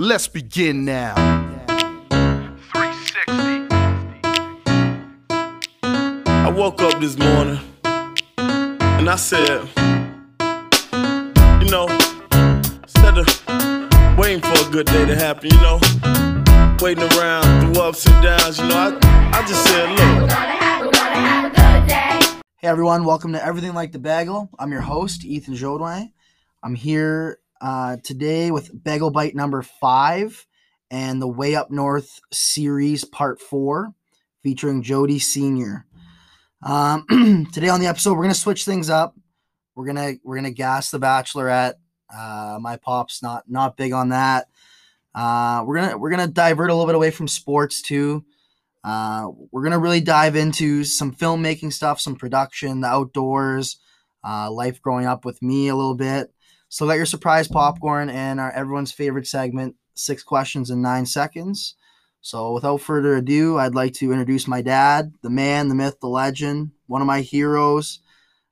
Let's begin now. 360. I woke up this morning and I said, you know, instead of waiting for a good day to happen, you know, waiting around through ups and downs, you know, I, I just said, look, Hey everyone, welcome to Everything Like the Bagel. I'm your host, Ethan Jodway. I'm here uh, today with Bagel Bite number five and the Way Up North series part four, featuring Jody Senior. Um, today on the episode, we're gonna switch things up. We're gonna we're gonna gas the Bachelorette. Uh, my pop's not not big on that. Uh, we're gonna we're gonna divert a little bit away from sports too. Uh, we're gonna really dive into some filmmaking stuff, some production, the outdoors, uh, life growing up with me a little bit. So got your surprise popcorn and our everyone's favorite segment, six questions in nine seconds. So without further ado, I'd like to introduce my dad, the man, the myth, the legend, one of my heroes,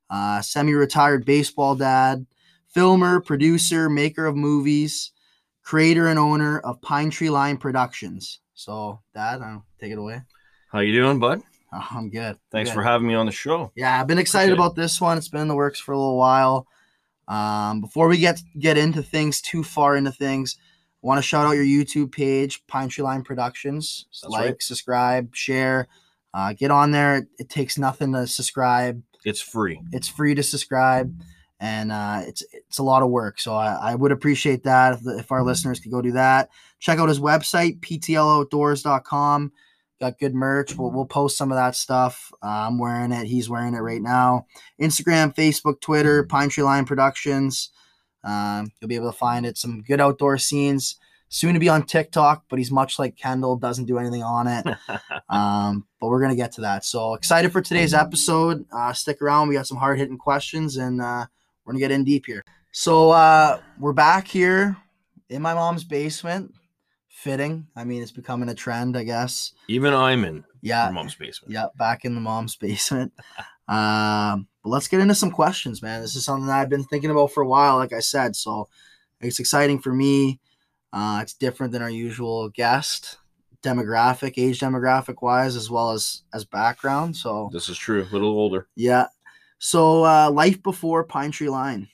uh, semi-retired baseball dad, filmer, producer, maker of movies, creator and owner of Pine Tree Line Productions. So, Dad, uh, take it away. How you doing, bud? Oh, I'm good. Thanks Good. for having me on the show. Yeah, I've been excited Appreciate about this one. It's been in the works for a little while. Um, before we get get into things too far into things, I want to shout out your YouTube page, Pine Tree Line Productions. That's like, right. subscribe, share. Uh, get on there. It, takes nothing to subscribe. It's free. It's free to subscribe, and uh, it's it's a lot of work. So I, I would appreciate that if, the, if our listeners could go do that. Check out his website, ptloutdoors.com. Got good merch. We'll, we'll post some of that stuff. Uh, I'm wearing it. He's wearing it right now. Instagram, Facebook, Twitter, Pine Tree Line Productions. Um, you'll be able to find it. Some good outdoor scenes. Soon to be on TikTok, but he's much like Kendall, doesn't do anything on it. um, but we're gonna get to that. So excited for today's episode. Uh, stick around. We got some hard hitting questions, and uh, we're gonna get in deep here. So uh, we're back here in my mom's basement. Fitting. I mean, it's becoming a trend, I guess. Even I'm in Yeah, mom's basement. yeah, back in the mom's basement. Um, but let's get into some questions, man. This is something that I've been thinking about for a while, like I said. So it's exciting for me. Uh, it's different than our usual guest demographic, age demographic wise, as well as as background. So This is true. A little older. yeah. So uh, life before Pine Tree Line.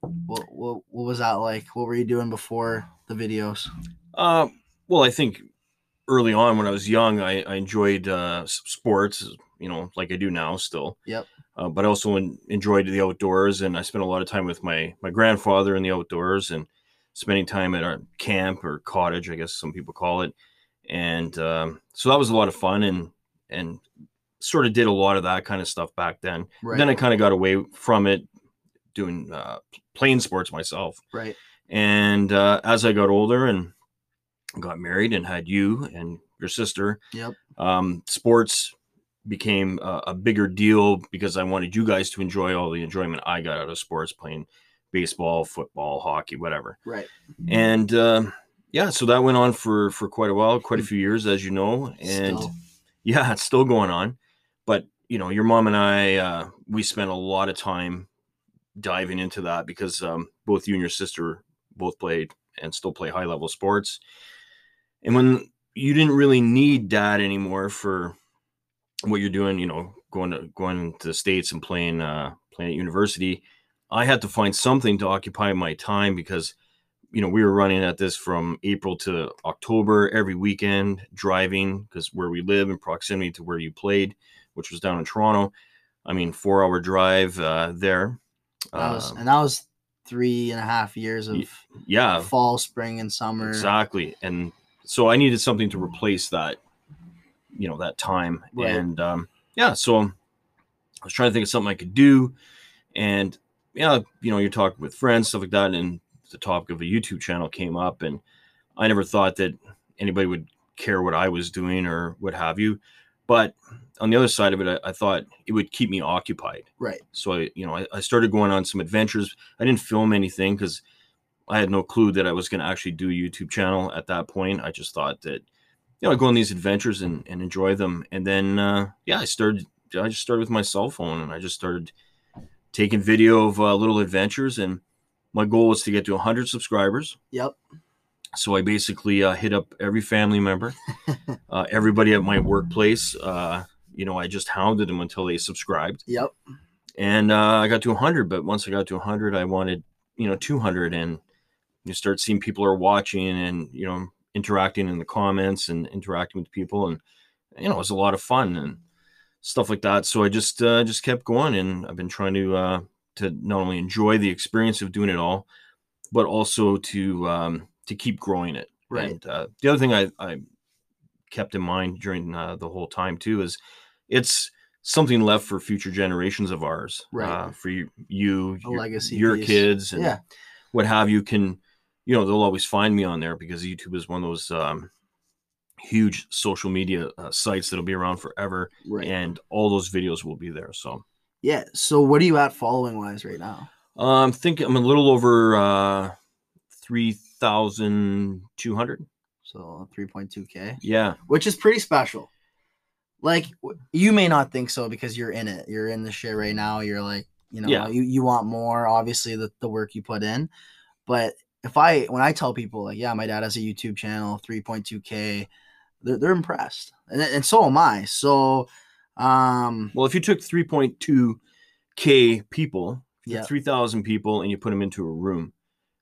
What, what what was that like? What were you doing before the videos? Uh, well, I think early on when I was young, I, I enjoyed uh, sports, you know, like I do now still. Yep. Uh, but I also en- enjoyed the outdoors, and I spent a lot of time with my my grandfather in the outdoors and spending time at our camp or cottage, I guess some people call it. And um, so that was a lot of fun, and and sort of did a lot of that kind of stuff back then. Right. Then I kind of got away from it, doing uh, playing sports myself. right. And uh, as I got older and got married and had you and your sister, Yep. um, sports became a, a bigger deal because I wanted you guys to enjoy all the enjoyment I got out of sports, playing baseball, football, hockey, whatever. Right. And uh, yeah, so that went on for for quite a while, quite a few years, as you know. And Still. yeah, it's still going on. But you know, your mom and I, uh, we spent a lot of time diving into that because um, both you and your sister both played and still play high level sports. And when you didn't really need dad anymore for what you're doing, you know, going to going to the states and playing uh, playing at university, I had to find something to occupy my time because you know we were running at this from April to October every weekend, driving because where we live in proximity to where you played, which was down in Toronto. I mean, four hour drive uh, there. That was, Um, and that was three and a half years of yeah, fall, spring, and summer. exactly. And so I needed something to replace that, you know, that time. Right. And um, yeah, so I was trying to think of something I could do. And yeah, you know, you're talking with friends, stuff like that. And the topic of a YouTube channel came up. And I never thought that anybody would care what I was doing or what have you. But on the other side of it, I, I thought it would keep me occupied. Right. So I, you know, I, I started going on some adventures. I didn't film anything because I had no clue that I was going to actually do a YouTube channel at that point. I just thought that, you know, I'd go on these adventures and, and enjoy them. And then, uh, yeah, I started, I just started with my cell phone and I just started taking video of uh, little adventures. And my goal was to get to 100 subscribers. Yep. So I basically uh, hit up every family member, uh, everybody at my workplace. Uh, you know, I just hounded them until they subscribed, Yep. and uh, I got to 100. But once I got to 100, I wanted you know 200, and you start seeing people are watching and you know interacting in the comments and interacting with people, and you know it was a lot of fun and stuff like that. So I just uh, just kept going, and I've been trying to uh, to not only enjoy the experience of doing it all, but also to um, to keep growing it. Right. And uh, the other thing I, I kept in mind during uh, the whole time too is it's something left for future generations of ours. Right. Uh, for you, you your, legacy your piece. kids, and Yeah. what have you can, you know, they'll always find me on there because YouTube is one of those um, huge social media uh, sites that'll be around forever, Right. and all those videos will be there. So. yeah. So what are you at following wise right now? I'm thinking I'm a little over uh, three thousand two hundred. So 3.2k, Yeah, which is pretty special. Like you may not think so because you're in it. You're in the shit right now. You're like, you know, Yeah. you, you want more, obviously, the, the work you put in. But if I, when I tell people, like, yeah, my dad has a YouTube channel, 3.2K, they're, they're impressed. And, and so am I. So, um, Well, if you took 3.2 k people, Yeah. three thousand people, and you put them into a room,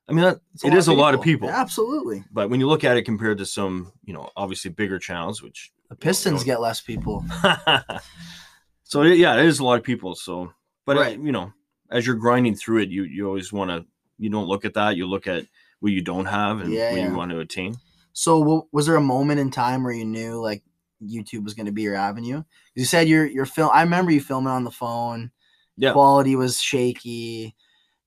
I mean that it is a lot of people. Absolutely. But when you look at it compared to some, you know, obviously bigger channels, which The Pistons get less people. so yeah, it is a lot of people. So, but Right. you know, as you're grinding through it, you you always want to you don't look at that. You look at what you don't have and Yeah, what yeah. you want to attain. So, was there a moment in time where you knew like YouTube was going to be your avenue? You said you're you're film. I remember you filming on the phone. Yeah. Quality was shaky.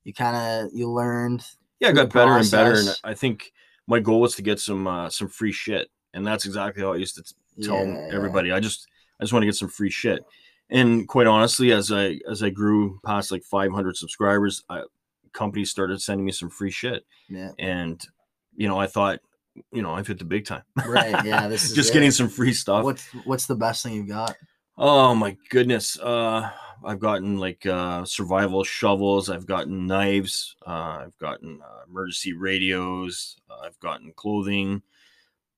You kind of you learned. yeah, I got better and better, and. I think my goal was to get some uh, some free shit, and that's exactly how I used to t- tell Yeah. everybody. I just I just want to get some free shit, and quite honestly, as I as I grew past like 500 subscribers, I, companies started sending me some free shit, Yeah. and you know I thought, you know, I've hit the big time. Right. Yeah. This is just it. getting some free stuff. What's what's the best thing you've got? Oh my goodness. Uh I've gotten like uh survival shovels, I've gotten knives, uh I've gotten uh, emergency radios, uh, I've gotten clothing,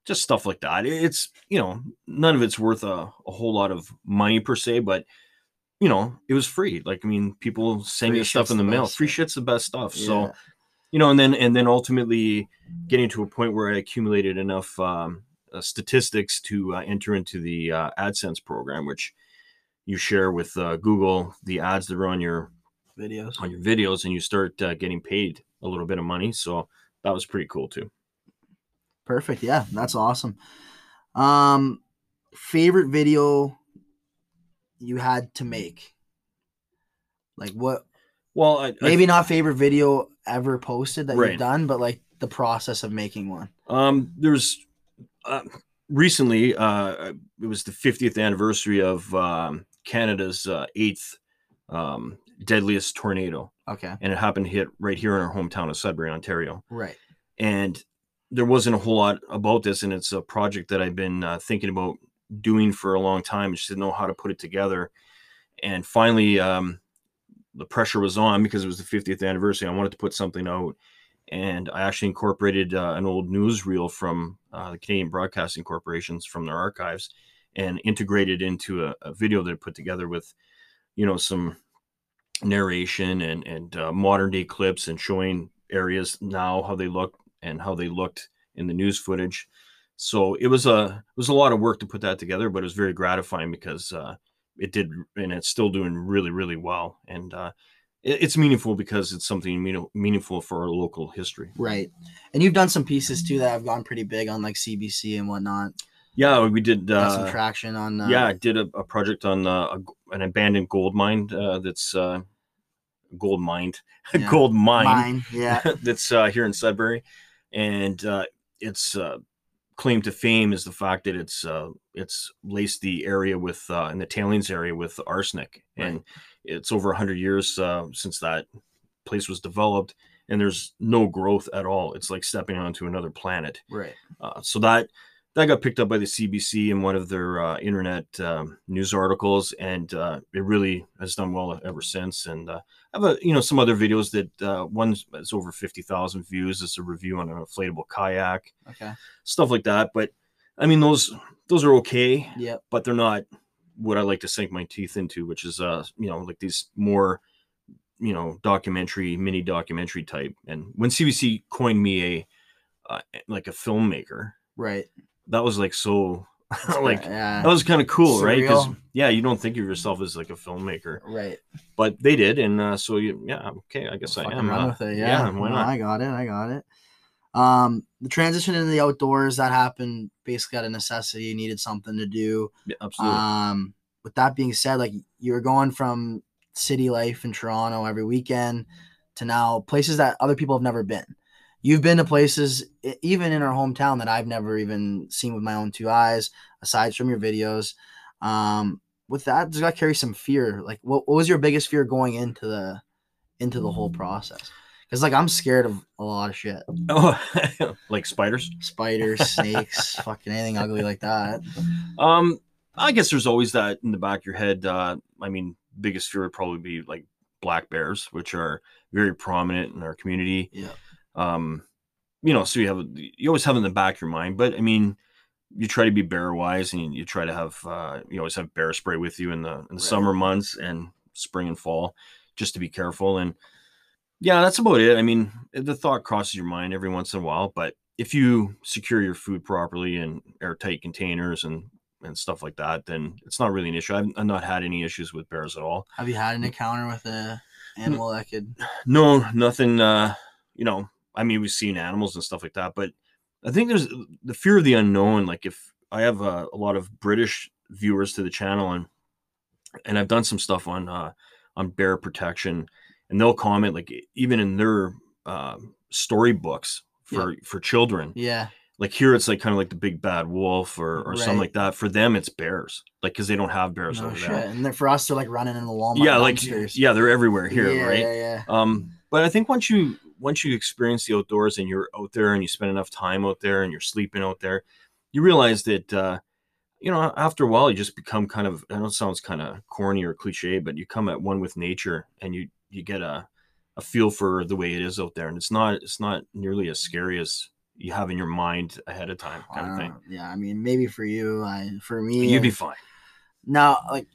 just stuff like that. It's, you know, none of it's worth a, a whole lot of money per se, but you know, it was free. Like I mean, people send Free me stuff in the, the mail. best. Free shit's the best stuff. So you know and then and then ultimately getting to a point where i accumulated enough um, uh, statistics to uh, enter into the uh, adsense program which you share with uh, google the ads that are on your videos. on your videos and you start uh, getting paid a little bit of money so that was pretty cool too Perfect. Yeah, that's awesome. Um, favorite video you had to make? Like what? well I, I Maybe not favorite video ever posted that Right. you've done, but like the process of making one. Um, there's uh, recently, uh, it was the 50th anniversary of um, Canada's uh, eighth um, deadliest tornado, Okay. and it happened to hit right here in our hometown of Sudbury, Ontario. Right. And there wasn't a whole lot about this, and it's a project that I've been uh, thinking about doing for a long time. Just didn't know how to put it together, and finally, um, the pressure was on because it was the 50th anniversary. I wanted to put something out, and I actually incorporated uh, an old newsreel from uh, the Canadian Broadcasting Corporations from their archives, and integrated into a, a video that I put together with, you know, some narration and and uh, modern day clips and showing areas now how they look and how they looked in the news footage. So it was a it was a lot of work to put that together, but it was very gratifying because uh, it did, and it's still doing really really well. And uh, it, it's meaningful because it's something mean, meaningful for our local history. Right. And you've done some pieces too that have gone pretty big on like CBC and whatnot. Yeah, we did. Got some Uh, traction on. Uh, yeah, I did a, a project on uh, a, an abandoned gold mine uh, that's uh, gold mined, Yeah. gold mine. Mine. Yeah. that's uh, here in Sudbury, and uh, its uh, claim to fame is the fact that it's uh, it's laced the area with uh, in the tailings area with arsenic, and it's over hundred years uh, since that place was developed, and there's no growth at all. It's like stepping onto another planet. right. Uh, so that that got picked up by the CBC in one of their uh, internet um, news articles, and uh, it really has done well ever since. And uh, I have a you know some other videos that uh, one's it's over fifty thousand views. It's a review on an inflatable kayak, Okay. stuff like that. But I mean those those are okay, yeah, but they're not what I like to sink my teeth into, which is uh you know like these more you know documentary mini documentary type. And when CBC coined me a uh, like a filmmaker, Right. that was like so like yeah. that was kind of cool, right? Because yeah, you don't think of yourself as like a filmmaker, right. but they did, and uh, so you, yeah, okay, I guess I Fucking am. uh, it. Yeah. why No, not? I got it. I got it. Um, the transition into the outdoors that happened basically out of necessity. You needed something to do. Yeah, absolutely. Um, with that being said, like you were going from city life in Toronto every weekend to now places that other people have never been. You've been to places, even in our hometown, that I've never even seen with my own two eyes, aside from your videos. Um, with that, does that carry some fear? Like, what, what was your biggest fear going into the into the whole process? Because like I'm scared of a lot of shit, oh, like spiders. spiders, snakes, fucking anything ugly like that. Um, I guess there's always that in the back of your head. Uh, I mean, biggest fear would probably be like black bears, which are very prominent in our community. Yeah. Um, you know, so you have you always have in the back of your mind, but I mean, you try to be bear wise, and you, you try to have uh, you always have bear spray with you in the in the Right. summer months and spring and fall, just to be careful. And yeah, that's about it. I mean, the thought crosses your mind every once in a while, but if you secure your food properly in airtight containers and and stuff like that, then it's not really an issue. I've, I've not had any issues with bears at all. Have you had an encounter with a animal that could? No, nothing. Uh, you know, I mean, we've seen animals and stuff like that, but I think there's the fear of the unknown. Like if I have a, a lot of British viewers to the channel, and and I've done some stuff on uh, on bear protection, and they'll comment like even in their uh, storybooks for for children, Yeah, like here it's like kind of like the big bad wolf or or something like that. For them, it's bears, like because they don't have bears no over shit. there. And then for us, they're like running in the Walmart. Yeah, like yeah, they're everywhere here, yeah, right? Yeah, yeah. Um, but I think once you once you experience the outdoors and you're out there and you spend enough time out there and you're sleeping out there, you realize that uh, you know after a while you just become kind of I know it sounds kind of corny or cliche, but you come at one with nature and you you get a a feel for the way it is out there, and it's not it's not nearly as scary as you have in your mind ahead of time, kind of thing. Uh, yeah, I mean, maybe for you, I for me, You'd be fine. now like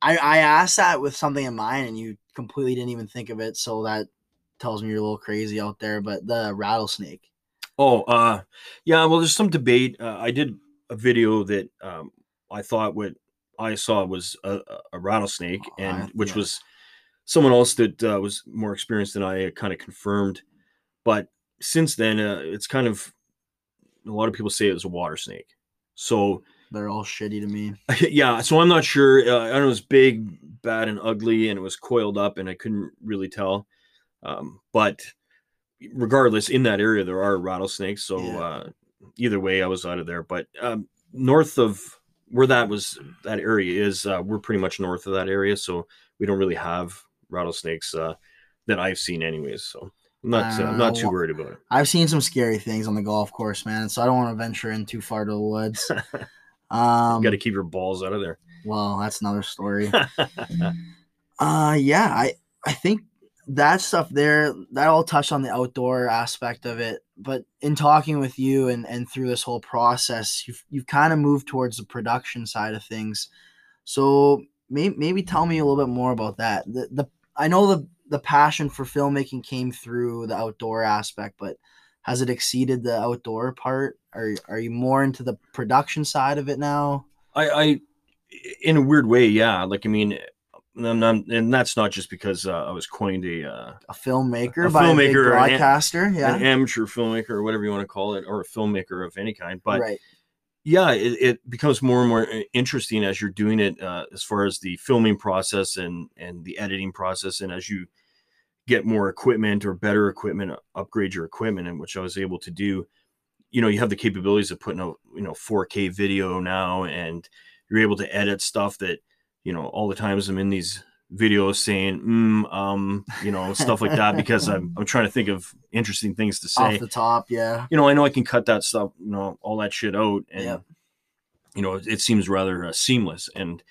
I I asked that with something in mind, and you completely didn't even think of it. So that tells me you're a little crazy out there. But the rattlesnake. Oh, uh, yeah. Well, there's some debate. Uh, I did a video that um, I thought what I saw was a, a- rattlesnake, Oh, and I- which yeah. was someone else that uh, was more experienced than I kind of confirmed. But since then, uh, it's kind of a lot of people say it was a water snake. So They're all shitty to me. yeah, so I'm not sure. Uh, I know it was big, bad, and ugly, and it was coiled up, and I couldn't really tell. Um, but regardless, in that area there are rattlesnakes. So Yeah. uh, either way, I was out of there. But um, north of where that was, that area is, uh, we're pretty much north of that area, so we don't really have rattlesnakes uh, that I've seen, anyways. So I'm not, uh, I'm not too Uh, worried about it. I've seen some scary things on the golf course, man. So I don't want to venture in too far to the woods. Um, you Got to keep your balls out of there. well, that's another story. Uh yeah, I I think that stuff there that all touched on the outdoor aspect of it, but in talking with you and and through this whole process, you've you've kind of moved towards the production side of things. So maybe maybe tell me a little bit more about that. The the I know the the passion for filmmaking came through the outdoor aspect, but has it exceeded the outdoor part? Are are you more into the production side of it now? I, I, in a weird way, yeah. Like I mean, Not, and that's not just because uh, I was coined a uh, A filmmaker A by a filmmaker, an- broadcaster, yeah. an amateur filmmaker or whatever you want to call it, or a filmmaker of any kind. But right. yeah, it, it becomes more and more uh, interesting as you're doing it, uh, as far as the filming process and and the editing process, and as you get more equipment or better equipment, uh, upgrade your equipment, and which I was able to do. You know, you have the capabilities of putting out you know 4K video now, and you're able to edit stuff that you know all the times I'm in these videos saying mm, um you know stuff like that because I'm I'm trying to think of interesting things to say Off the top, yeah. you know, I know I can cut that stuff, you know, all that shit out, and Yep. you know, it, it seems rather uh, seamless, and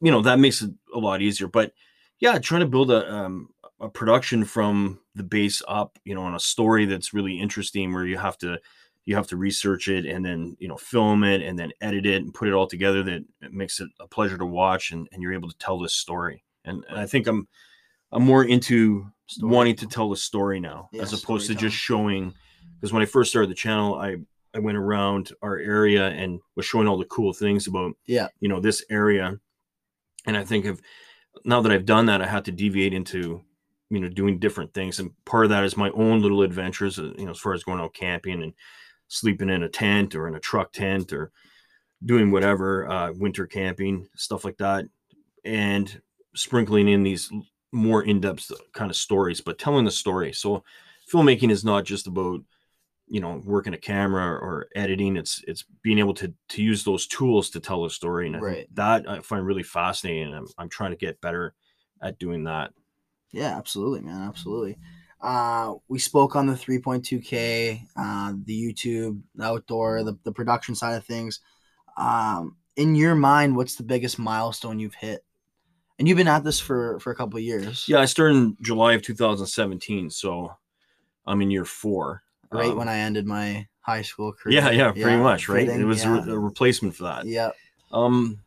you know that makes it a lot easier. But yeah, trying to build a um, a production from the base up, you know, on a story that's really interesting where you have to you have to research it and then you know film it and then edit it and put it all together that it makes it a pleasure to watch and, and you're able to tell this story. And, and I think I'm I'm more into Story. wanting to tell the story now Yeah, as opposed to just showing because when I first started the channel, I I went around our area and was showing all the cool things about Yeah. you know this area, and I think of now that I've done that, I had to deviate into you know doing different things, and part of that is my own little adventures, uh, you know, as far as going out camping and sleeping in a tent or in a truck tent or doing whatever uh, winter camping stuff like that, and sprinkling in these more in-depth kind of stories, but telling the story. So filmmaking is not just about you know working a camera or editing it's it's being able to to use those tools to tell a story and I Right. that i find really fascinating and I'm, I'm trying to get better at doing that Yeah, absolutely, man. Absolutely. Uh, we spoke on the 3.2K, uh, the YouTube, the outdoor, the, the production side of things. Um, in your mind, what's the biggest milestone you've hit? And you've been at this for, for a couple of years. yeah i started in july of 2017 so i'm in year four Right Um, when I ended my high school career. yeah yeah pretty much right fitting, it was a yeah. a replacement for that yeah. um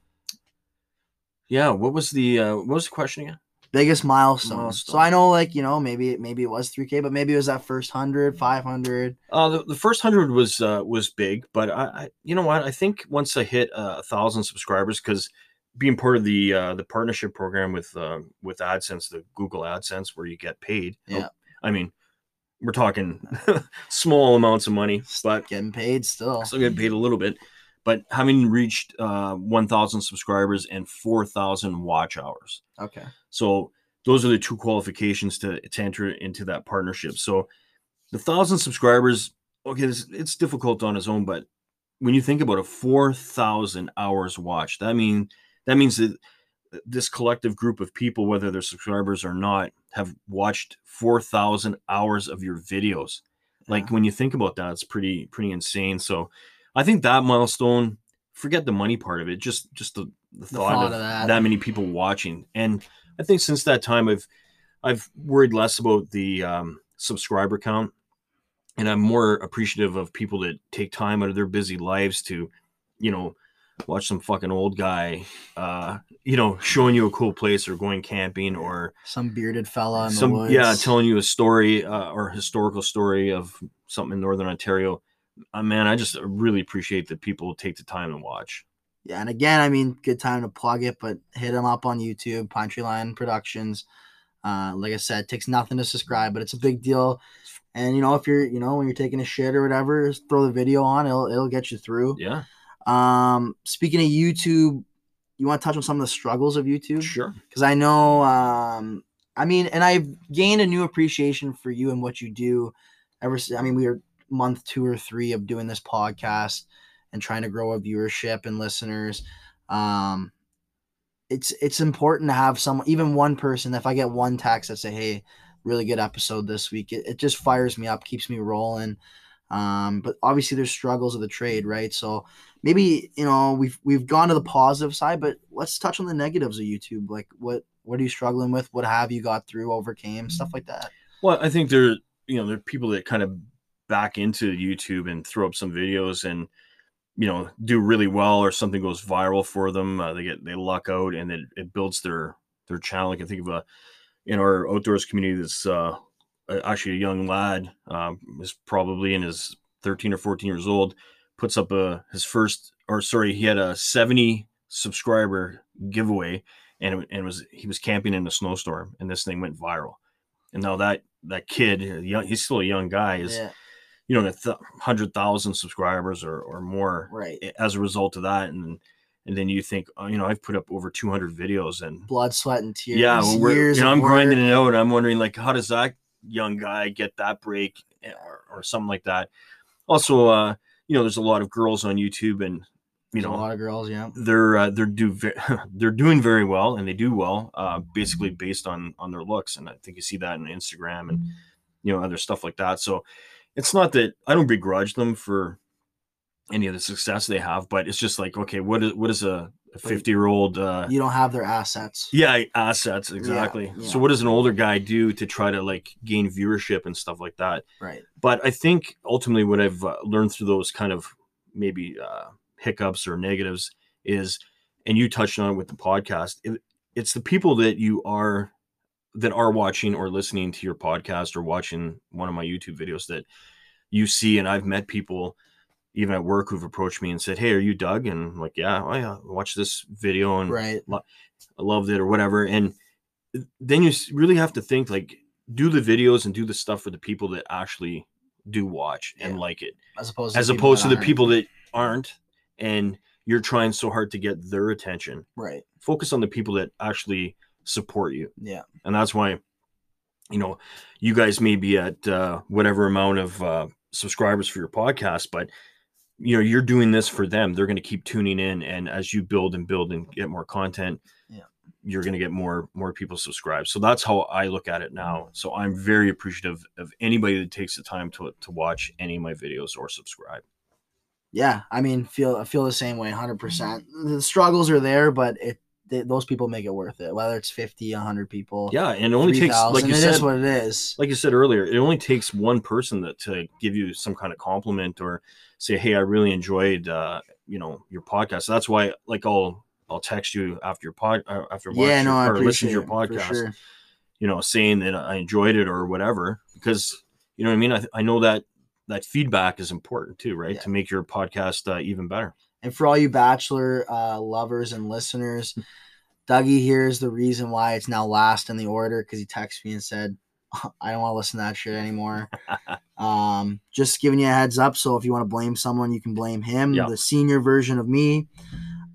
yeah what was the uh what was the question again Biggest milestone. So I know, like, you know, maybe maybe it was 3K, but maybe it was that first 100, 500. Uh, the, the first hundred was uh, was big, but I, I, you know what? I think once I hit uh, a thousand subscribers, because being part of the uh, the partnership program with uh, with AdSense, the Google AdSense, where you get paid. oh, Yeah. I mean, we're talking small amounts of money, but Getting paid still. still get paid a little bit. But having reached uh, one thousand subscribers and four thousand watch hours, Okay. so those are the two qualifications to, to enter into that partnership. So the thousand subscribers, okay, it's, it's difficult on its own, but when you think about it, four thousand hours watched, that mean that means that this collective group of people, whether they're subscribers or not, have watched four thousand hours of your videos. Like Yeah. when you think about that, it's pretty pretty insane. So I think that milestone, forget the money part of it, just just the, the, The thought, thought of, of that. that. many people watching. And I think since that time I've I've worried less about the um, subscriber count and I'm more appreciative of people that take time out of their busy lives to, you know, watch some fucking old guy uh, you know, showing you a cool place or going camping or Some bearded fella in some the woods. yeah telling you a story uh, or historical story of something in northern ontario uh, man i just really appreciate that people take the time to watch Yeah, and again, I mean, good time to plug it, but hit them up on YouTube, Pine Tree Line Productions. Uh, like I said, it takes nothing to subscribe, but it's a big deal. And you know, if you're, you know, when you're taking a shit or whatever, just throw the video on. It'll it'll get you through. yeah Um, speaking of YouTube, you want to touch on some of the struggles of YouTube? sure because I know, um, I mean, and I've gained a new appreciation for you and what you do. Ever, since, I mean, we are month two or three of doing this podcast and trying to grow a viewership and listeners. Um, it's it's important to have some, even one person. If I get one text that say, "Hey, really good episode this week," it, it just fires me up, keeps me rolling. Um, but obviously, there's struggles of the trade, right? So maybe you know we've we've gone to the positive side, but let's touch on the negatives of YouTube. Like what what are you struggling with? What have you got through, overcame, stuff like that. well i think there you know there are people that kind of back into youtube and throw up some videos and you know do really well or something goes viral for them uh, they get they luck out and it, it builds their their channel. I can think of a in our outdoors community that's uh actually a young lad um is probably in his 13 or 14 years old puts up a his first or sorry he had a 70 subscriber giveaway and and was he was camping in a snowstorm and this thing went viral. And now that that kid he's still a young guy is Yeah, you know, a th- hundred thousand subscribers or, or more right. as a result of that. And and then you think, oh, you know, I've put up over 200 videos and Blood, sweat, and tears. yeah, well, we're, you know, I'm grinding it out. I'm wondering like, how does that young guy get that break eh, or, or something like that? Also, uh, you know, there's a lot of girls on YouTube and, you There's a lot of girls. Yeah, they're uh, they're do ve- they're doing very well and they do well uh, basically based on on their looks and I think you see that in Instagram and you know other stuff like that so it's not that I don't begrudge them for any of the success they have but it's just like okay what is what is a a 50 year old uh You don't have their assets. yeah assets exactly yeah. so what does an older guy do to try to like gain viewership and stuff like that Right. but i think ultimately what i've uh, learned through those kind of maybe uh hiccups or negatives is and you touched on it with the podcast it, it's the people that you are that are watching or listening to your podcast or watching one of my youtube videos that you see and i've met people even at work who've approached me and said hey are you doug and I'm like yeah i uh, watched this video and Right. I loved it or whatever. And then you really have to think like, do the videos and do the stuff for the people that actually do watch and Yeah. like it, As opposed to as opposed to the aren't. people that aren't. And you're trying so hard to get their attention. Right. Focus on the people that actually support you. Yeah. And that's why, you know, you guys may be at uh, whatever amount of uh, subscribers for your podcast, but you know, you're doing this for them. They're going to keep tuning in, and as you build and build and get more content, Yeah. you're going to get more more people subscribed. So that's how I look at it now. So I'm very appreciative of anybody that takes the time to to watch any of my videos or subscribe. Yeah. I mean, feel I feel the same way. Hundred percent. The struggles are there, but it they, those people make it worth it. Whether it's 50, 100 people. Yeah, and it only takes like you it said, is what it is. like you said earlier, it only takes one person that to give you some kind of compliment or say, "Hey, I really enjoyed uh, you know your podcast." So that's why, like, I'll I'll text you after your pod uh, after watching yeah, no, or listen to your podcast, sure. you know, saying that I enjoyed it or whatever, because you know what I mean. I, I know that that feedback is important too, right, Yeah. to make your podcast uh, even better. And for all you Bachelor uh, lovers and listeners, Dougie here is the reason why it's now last in the order because he texted me and said, I don't want to listen to that shit anymore. um, just giving you a heads up. So if you want to blame someone, you can blame him, Yeah. the senior version of me.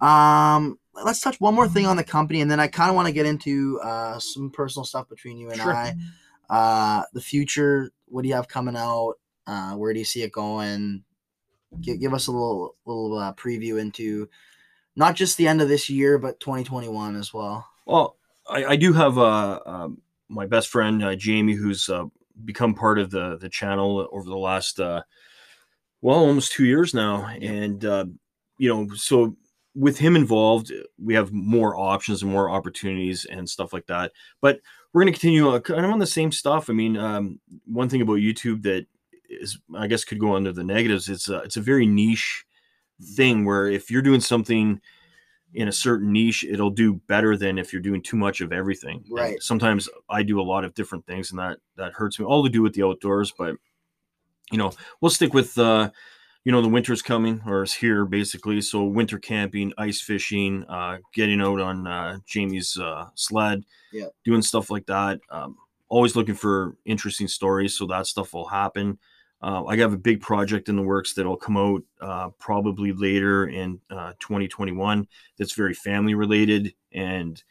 Um, let's touch one more thing on the company, and then I kind of want to get into uh, some personal stuff between you and Sure. I. Uh, the future. What do you have coming out? Uh, where do you see it going? Give, give us a little little uh, preview into not just the end of this year, but 2021 as well. Well, I, I do have uh, um, my best friend uh, Jamie, who's uh, become part of the the channel over the last uh, well almost two years now, and uh, you know, so with him involved, we have more options and more opportunities and stuff like that. But we're going to continue uh, kind of on the same stuff. I mean, um, one thing about YouTube that is, I guess, could go under the negatives. It's a, it's a very niche thing where if you're doing something in a certain niche, it'll do better than if you're doing too much of everything. And Right. sometimes I do a lot of different things, and that that hurts me. All to do with the outdoors, but you know, we'll stick with uh, you know, the winter's coming or is here basically. So winter camping, ice fishing, uh, getting out on uh, Jamie's uh, sled, Yeah. doing stuff like that. Um, always looking for interesting stories, so that stuff will happen. Uh, I have a big project in the works that'll come out uh, probably later in uh, 2021. That's very family related and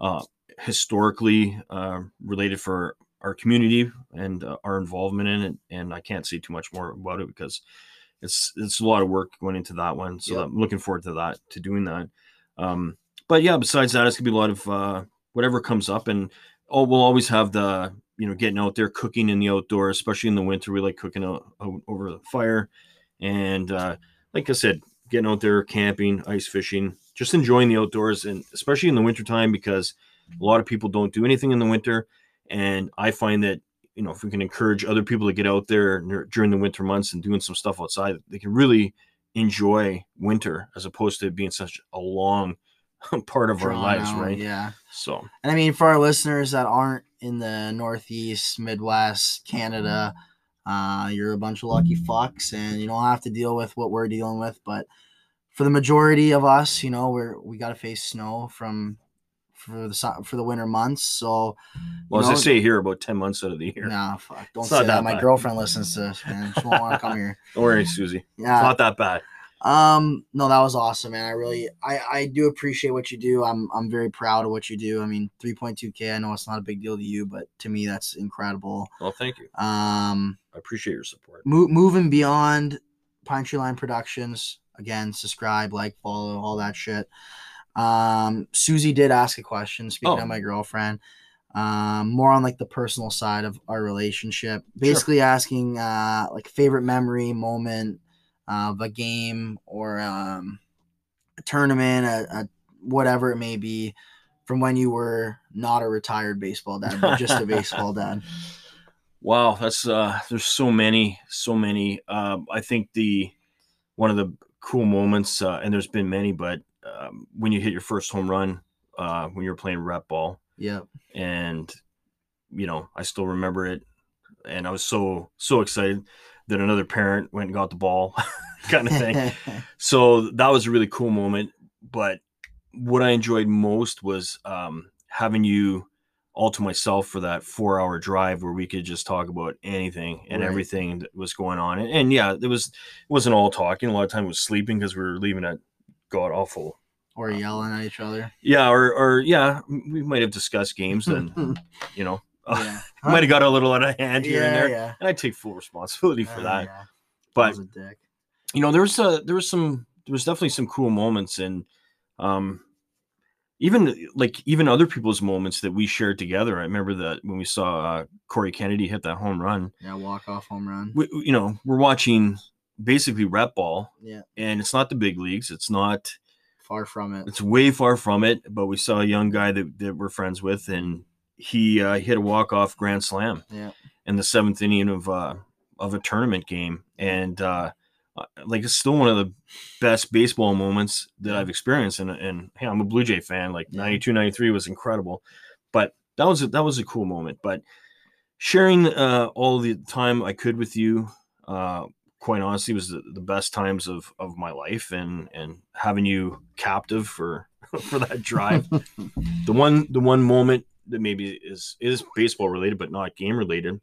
uh, historically uh, related for our community and uh, our involvement in it. And I can't say too much more about it because it's it's a lot of work going into that one. So Yep. I'm looking forward to that to doing that. Um, but yeah, besides that, it's gonna be a lot of uh, whatever comes up, and oh, we'll always have the you know getting out there cooking in the outdoors, especially in the winter. We like cooking out, out over the fire, and uh, like I said, getting out there camping, ice fishing, just enjoying the outdoors, and especially in the wintertime because a lot of people don't do anything in the winter, and I find that you know if we can encourage other people to get out there during the winter months and doing some stuff outside, they can really enjoy winter as opposed to being such a long part of our lives, out, right? Yeah. So And I mean, for our listeners that aren't in the Northeast, Midwest, Canada, uh, you're a bunch of lucky fucks, and you don't have to deal with what we're dealing with. But for the majority of us, you know, we're we got to face snow from for the for the winter months. So, well, as you I say here, about ten months out of the year. nah, fuck, don't It's say that. that My girlfriend listens to this, man. She won't want to come here. Don't worry, Susie. It's not that bad. Um, no, that was awesome, man. I really, I, I do appreciate what you do. I'm, I'm very proud of what you do. I mean, 3.2k. I know it's not a big deal to you, but to me, that's incredible. Well, thank you. Um, I appreciate your support. mo- moving beyond Pine Tree Line Productions. Again, subscribe, like, follow, all that shit. Um, Susie did ask a question. Speaking Oh. of my girlfriend, um, more on like the personal side of our relationship. Basically, asking uh, like favorite memory moment of a game or um, a tournament, a, a whatever it may be from when you were not a retired baseball dad, but just a baseball dad? Wow, that's uh there's so many, so many. Um I think the one of the cool moments, uh, and there's been many, but um, when you hit your first home run, uh, when you were playing rep ball, Yeah, and you know, I still remember it, and I was so so excited that another parent went and got the ball, kind of thing. so that was a really cool moment. But what I enjoyed most was um, having you all to myself for that four hour drive where we could just talk about anything and Right. everything that was going on. And, and yeah, it was it wasn't all talking. A lot of time was sleeping because we were leaving at god awful. or yelling at each other. Yeah, or or yeah, we might have discussed games and you know yeah. might have got a little out of hand here and there. yeah. And I take full responsibility for Uh, that. yeah. But a dick. you know, there was uh there was some there was definitely some cool moments and um even like even other people's moments that we shared together. I remember that when we saw uh, Corey Kennedy hit that home run. Yeah, walk off home run. We, you know, we're watching basically rep ball, Yeah, and it's not the big leagues. It's not. far from it. It's way far from it. But we saw a young guy that, that we're friends with, and he uh, hit a walk off grand slam Yeah. in the seventh inning of uh, of a tournament game, and uh, uh, like it's still one of the best baseball moments that I've experienced. And and hey, I'm a Blue Jay fan. Like Yeah. 92, 93 was incredible, but that was a, that was a cool moment. But sharing uh, all the time I could with you, uh, quite honestly, was the, the best times of of my life, and and having you captive for for that drive. the one the one moment that maybe is is baseball related but not game related.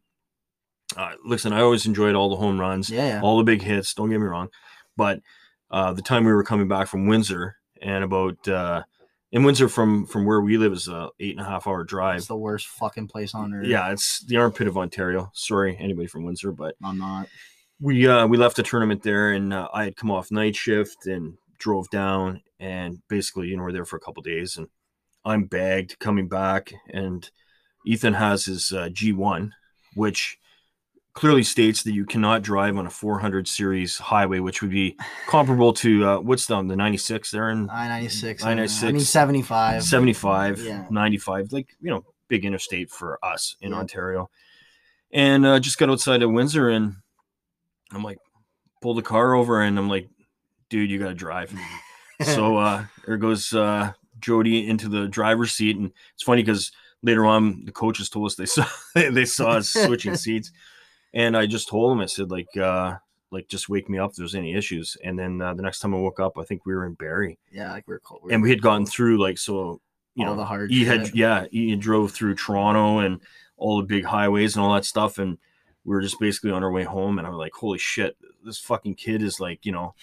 Uh, listen, I always enjoyed all the home runs, Yeah, yeah. all the big hits. Don't get me wrong, but uh, the time we were coming back from Windsor and about uh, in Windsor from from where we live is a eight and a half hour drive. It's the worst fucking place on earth. Yeah, it's the armpit of Ontario. Sorry, anybody from Windsor, but I'm not. we uh we left a tournament there and uh, i had come off night shift and drove down and basically you know we're there for a couple days and i'm bagged coming back and ethan has his uh, g1 which clearly states that you cannot drive on a 400 series highway which would be comparable to uh, what's the, the 96 there in I ninety six. I 96, I mean seventy five. 75 Yeah. 95 like you know big interstate for us in Yeah. ontario and uh, just got outside of windsor and i'm like pull the car over and i'm like dude you gotta drive so uh there goes uh jody into the driver's seat and it's funny because later on the coaches told us they saw they saw us switching seats and i just told them i said like uh like just wake me up if there's any issues. And then uh, the next time i woke up i think we were in Barrie yeah, like we're cold. and we had gone through like so you All know the hard he had yeah he drove through toronto and all the big highways and all that stuff and we were just basically on our way home and i was like holy shit this fucking kid is like you know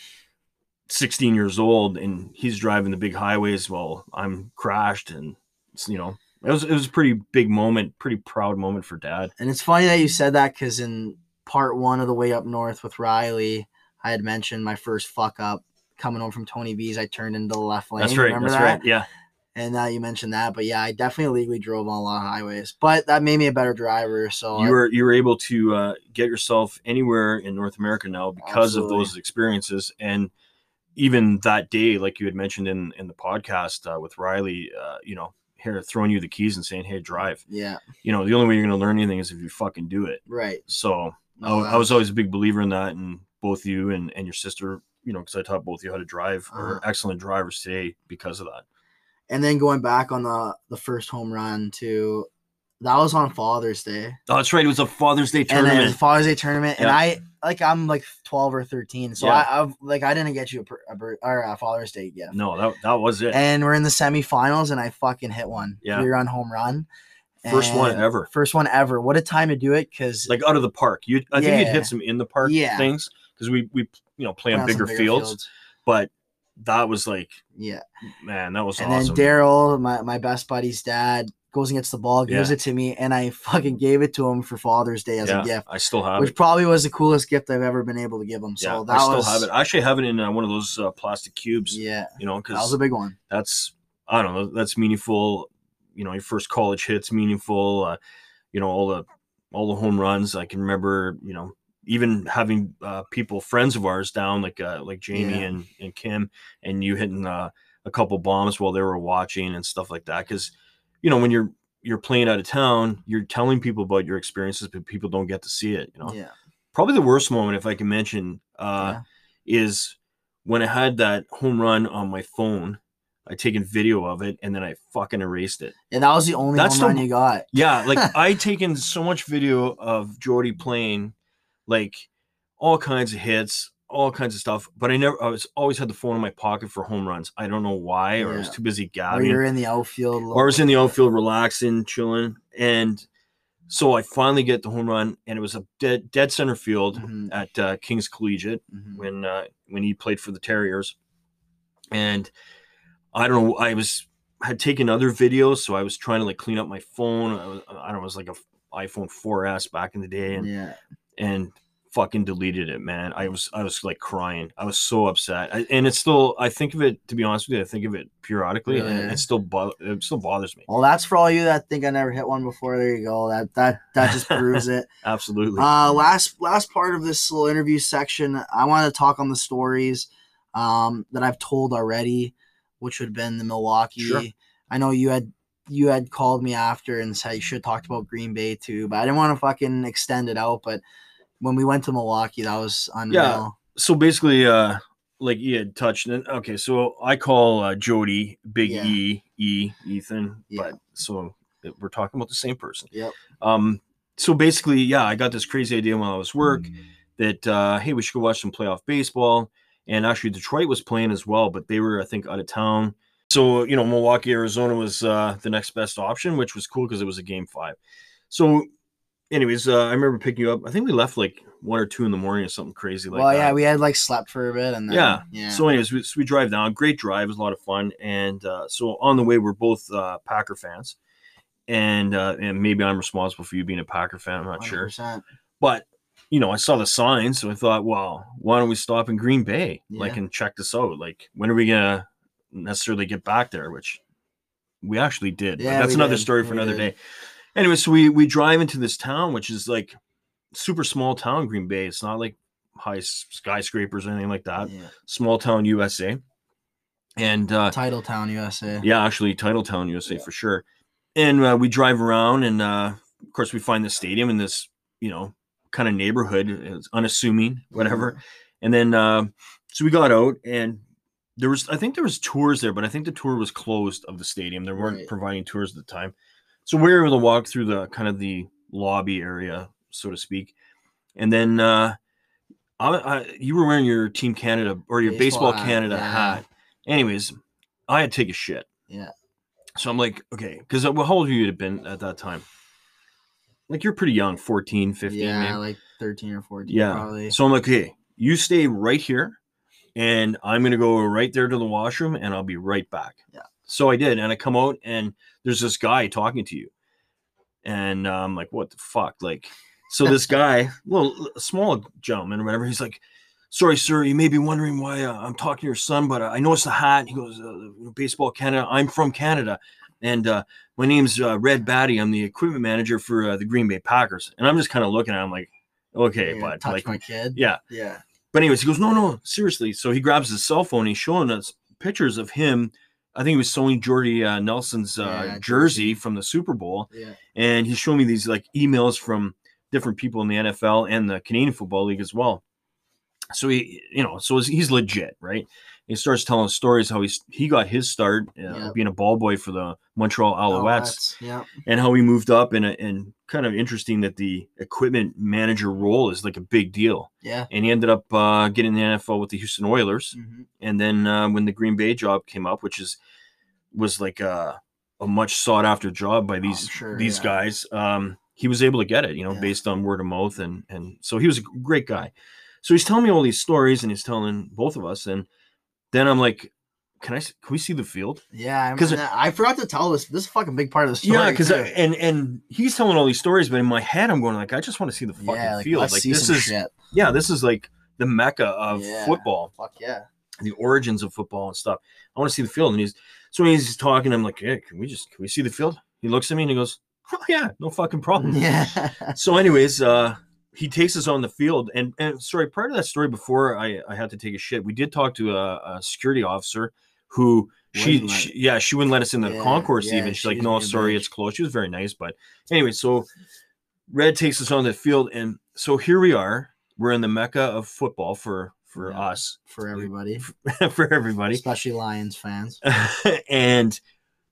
16 years old and he's driving the big highways while i'm crashed and it's, you know it was it was a pretty big moment pretty proud moment for dad And it's funny that you said that because in part one of the way up north with Riley, I had mentioned my first fuck up coming home from Tony V's. I turned into the left lane. that's right Remember that's that? right yeah And now you mentioned that, but yeah, I definitely illegally drove on a lot of highways. But that made me a better driver. So you I- were you were able to uh, get yourself anywhere in North America now because of those experiences and even that day like you had mentioned in in the podcast uh, with Riley uh, you know here throwing you the keys and saying hey drive yeah, you know the only way you're going to learn anything is if you fucking do it right. so I, I was always a big believer in that and both you and and your sister you know because I taught both of you how to drive Uh-huh. are excellent drivers today because of that And then going back on the the first home run to that was on Father's Day. oh that's right it was a Father's Day And it was tournament a Father's Day tournament, and I like I'm like 12 or 13, so Yeah. I, I've like I didn't get you a, a, a Father's Day gift. no that, that was it And we're in the semifinals, and I fucking hit one. Yeah. three run home run. First one ever. First one ever. What a time to do it, because like out of the park. You, I think you'd Yeah. hit some in the park Yeah. things because we we you know play on bigger, fields, but that was like Yeah. man, that was awesome. And awesome. then Daryl, my, my best buddy's dad, goes and gets the ball, gives Yeah. it to me, and I fucking gave it to him for Father's Day as yeah, a gift, I still have it. which it. probably was the coolest gift I've ever been able to give him. So yeah, that I still was have it. I actually have it in uh, one of those uh, plastic cubes. yeah, You know, because that was a big one. that's I don't know, that's meaningful. You know, your first college hits meaningful. Uh, you know, all the all the home runs. I can remember. You know, even having uh, people friends of ours down like uh, like Jamie Yeah. and and Kim, and you hitting uh, a couple bombs while they were watching and stuff like that. Because you know when you're you're playing out of town, you're telling people about your experiences, but people don't get to see it. You know, Yeah. probably the worst moment, if I can mention, uh, is when I had that home run on my phone. I taken video of it and then I fucking erased it. And that was the only That's home run the- you got. Yeah, like I taken so much video of Jordy playing, like all kinds of hits, all kinds of stuff. But I never, I was always had the phone in my pocket for home runs. I don't know why, or I was too busy Or gabbing, you're in the outfield. or I was in the outfield relaxing, chilling, and so I finally get the home run, and it was a dead dead center field Mhm, at uh, King's Collegiate mhm. when uh, when he played for the Terriers, and I don't know. I was had taken other videos, so I was trying to like clean up my phone. I, was, I don't know. It was like a iPhone 4S back in the day, and yeah. and fucking deleted it, man. I was I was like crying. I was so upset, I, and it's still. I think of it to be honest with you. I think of it periodically, and Really? it still bo- it still bothers me. Well, that's for all you that think I never hit one before. There you go. That that that just proves it. Absolutely. Uh, last last part of this little interview section, I want to talk on the stories um, that I've told already, which would have been the Milwaukee. Sure. I know you had you had called me after and said you should have talked about Green Bay too, but I didn't want to fucking extend it out. But when we went to Milwaukee, that was unreal. so basically, uh, like you had touched. And okay, so I call uh, Jody Big Yeah. E E Ethan, Yeah. but so we're talking about the same person. Yep. Um. So basically, yeah, I got this crazy idea while I was work that uh, hey, we should go watch some playoff baseball. And actually, Detroit was playing as well, but they were, I think, out of town. So you know, Milwaukee, Arizona was uh, the next best option, which was cool because it was a game five. So, anyways, uh, I remember picking you up. I think we left like one or two in the morning or something crazy like well, that. yeah, we had like slept for a bit, and then, Yeah. yeah. So, anyways, we, so we drive down. Great drive. It was a lot of fun. And uh, so on the way, we're both uh, Packer fans, and uh, and maybe I'm responsible for you being a Packer fan. I'm not sure, 100%. but you know, I saw the sign, so I thought, well, why don't we stop in Green Bay, like, and check this out? Like, when are we gonna necessarily get back there? Which we actually did. but Yeah, that's another did. story for We another did. day. Anyway, so we we drive into this town, which is like super small town, Green Bay. It's not like high skyscrapers or anything like that Yeah. small town USA. And uh, Title Town, USA. yeah, actually, Title Town USA Yeah. for sure. And uh, we drive around, and uh, of course, we find the stadium in this, you know, kind of neighborhood. It's unassuming, whatever. And then, uh, so we got out, and there was, I think there was tours there, but I think the tour was closed of the stadium. They weren't Right. providing tours at the time, so we were able to walk through the kind of the lobby area, so to speak. And then, uh, I, I, you were wearing your Team Canada or your Baseball Baseball, hat, Canada yeah. hat. Anyways, I had to take a shit. Yeah. So I'm like, okay, because how old you have been at that time? Like you're pretty young, 14, 15, yeah, maybe. like 13 or 14 Yeah. probably. So I'm like, okay, you stay right here, and I'm gonna go right there to the washroom, and I'll be right back. Yeah. So I did, and I come out, and there's this guy talking to you, and uh, I'm like, what the fuck? Like, so this guy, little small gentleman or whatever, he's like, sorry, sir, you may be wondering why uh, I'm talking to your son, but uh, I noticed the hat. He goes, uh, baseball Canada. I'm from Canada, and uh, my name's uh, Red Batty. I'm the equipment manager for uh, the Green Bay Packers, and I'm just kind of looking at him like, okay, bud, touch like, my kid. yeah. Yeah. But anyways, he goes, no, no, seriously. So he grabs his cell phone. He's showing us pictures of him. I think he was showing Jordy uh, Nelson's uh, Yeah, jersey jersey. from the Super Bowl, Yeah. and he's showing me these like emails from different people in the NFL and the Canadian Football League as well. So he, you know, so he's legit, right? He starts telling stories how he's he got his start uh, Yep. being a ball boy for the Montreal Alouettes Alouettes, Yeah. and how he moved up and and kind of interesting that the equipment manager role is like a big deal Yeah. and he ended up uh, getting the NFL with the Houston Oilers. Mhm. And then uh, when the Green Bay job came up, which is was like a, a much sought after job by these Oh, sure, these yeah. guys, um, he was able to get it, you know, Yeah. based on word of mouth, and and so he was a great guy. So he's telling me all these stories, and he's telling both of us, and then I'm like, "Can I? Can we see the field?" Yeah, Because I forgot to tell this. This is a fucking big part of the story. yeah, because and and he's telling all these stories, but in my head, I'm going like, I just want to see the fucking yeah, like, field. Like this is shit. yeah, this is like the mecca of Yeah. football. Fuck yeah. the origins of football and stuff. I want to see the field. And he's so he's talking. I'm like, hey, can we just can we see the field? He looks at me and he goes, oh yeah, no fucking problem. Yeah. So, anyways, uh, he takes us on the field. And and sorry, prior to that story, before I I had to take a shit, we did talk to a, a security officer who she, she yeah she wouldn't let us in the Yeah, concourse yeah, even she's like no sorry bitch." it's closed she was very nice but anyway so red takes us on the field and so here we are we're in the mecca of football for for Yeah. us for everybody, for everybody especially Lions fans. and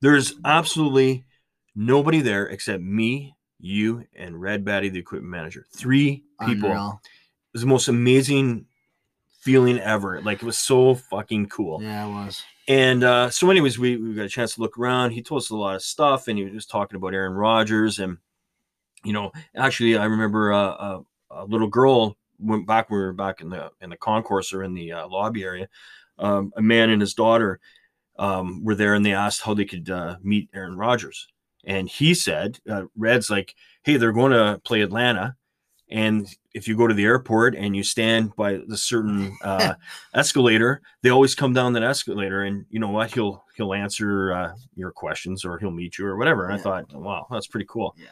there's absolutely nobody there except me you and red batty the equipment manager three people Unreal. it was the most amazing feeling ever like it was so fucking cool Yeah, it was. and uh, so, anyways, we, we got a chance to look around. He told us a lot of stuff, and he was talking about Aaron Rodgers. And, you know, actually, I remember uh, a, a little girl went back when we were back in the in the concourse or in the uh, lobby area. Um, a man and his daughter um, were there, and they asked how they could uh, meet Aaron Rodgers. And he said, uh, Red's like, hey, they're going to play Atlanta. And if you go to the airport and you stand by the certain uh, escalator, they always come down that escalator, and you know what? He'll he'll answer uh, your questions or he'll meet you or whatever. And I thought, wow, that's pretty cool. Yeah.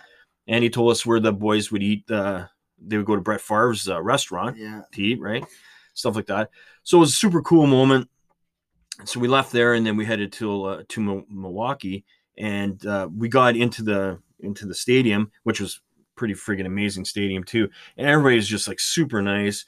And he told us where the boys would eat. Uh, they would go to Brett Favre's uh, restaurant Yeah. to eat, right? Stuff like that. So it was a super cool moment. So we left there, and then we headed to uh, to Mil- Milwaukee, and uh, we got into the into the stadium, which was pretty friggin' amazing stadium too. And everybody's just like super nice.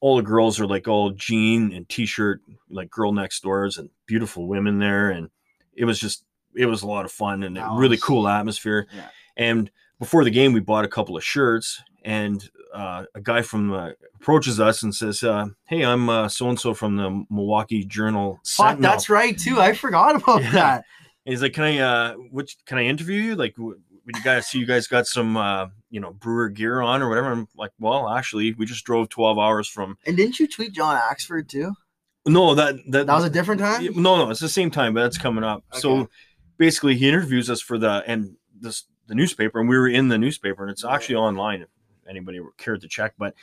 All the girls are like all jean and t-shirt, like girl next doors, and beautiful women there. And it was just it was a lot of fun and a really cool atmosphere. Yeah. And before the game, we bought a couple of shirts, and uh, a guy from uh, approaches us and says, uh, "Hey, I'm so and so from the Milwaukee Journal." Fuck, Sentinel." that's right too. I forgot about Yeah. that. He's like, "Can I, uh, which can I interview you? Like, would you guys see you guys got some, uh, you know, brewer gear on or whatever?" I'm like, "Well, actually, we just drove 12 hours from. And didn't you tweet John Axford too? No, that that That was a different time. No, no, it's the same time, but that's coming up. Okay. So basically, he interviews us for the and this the newspaper, and we were in the newspaper, and it's actually online if anybody cared to check. But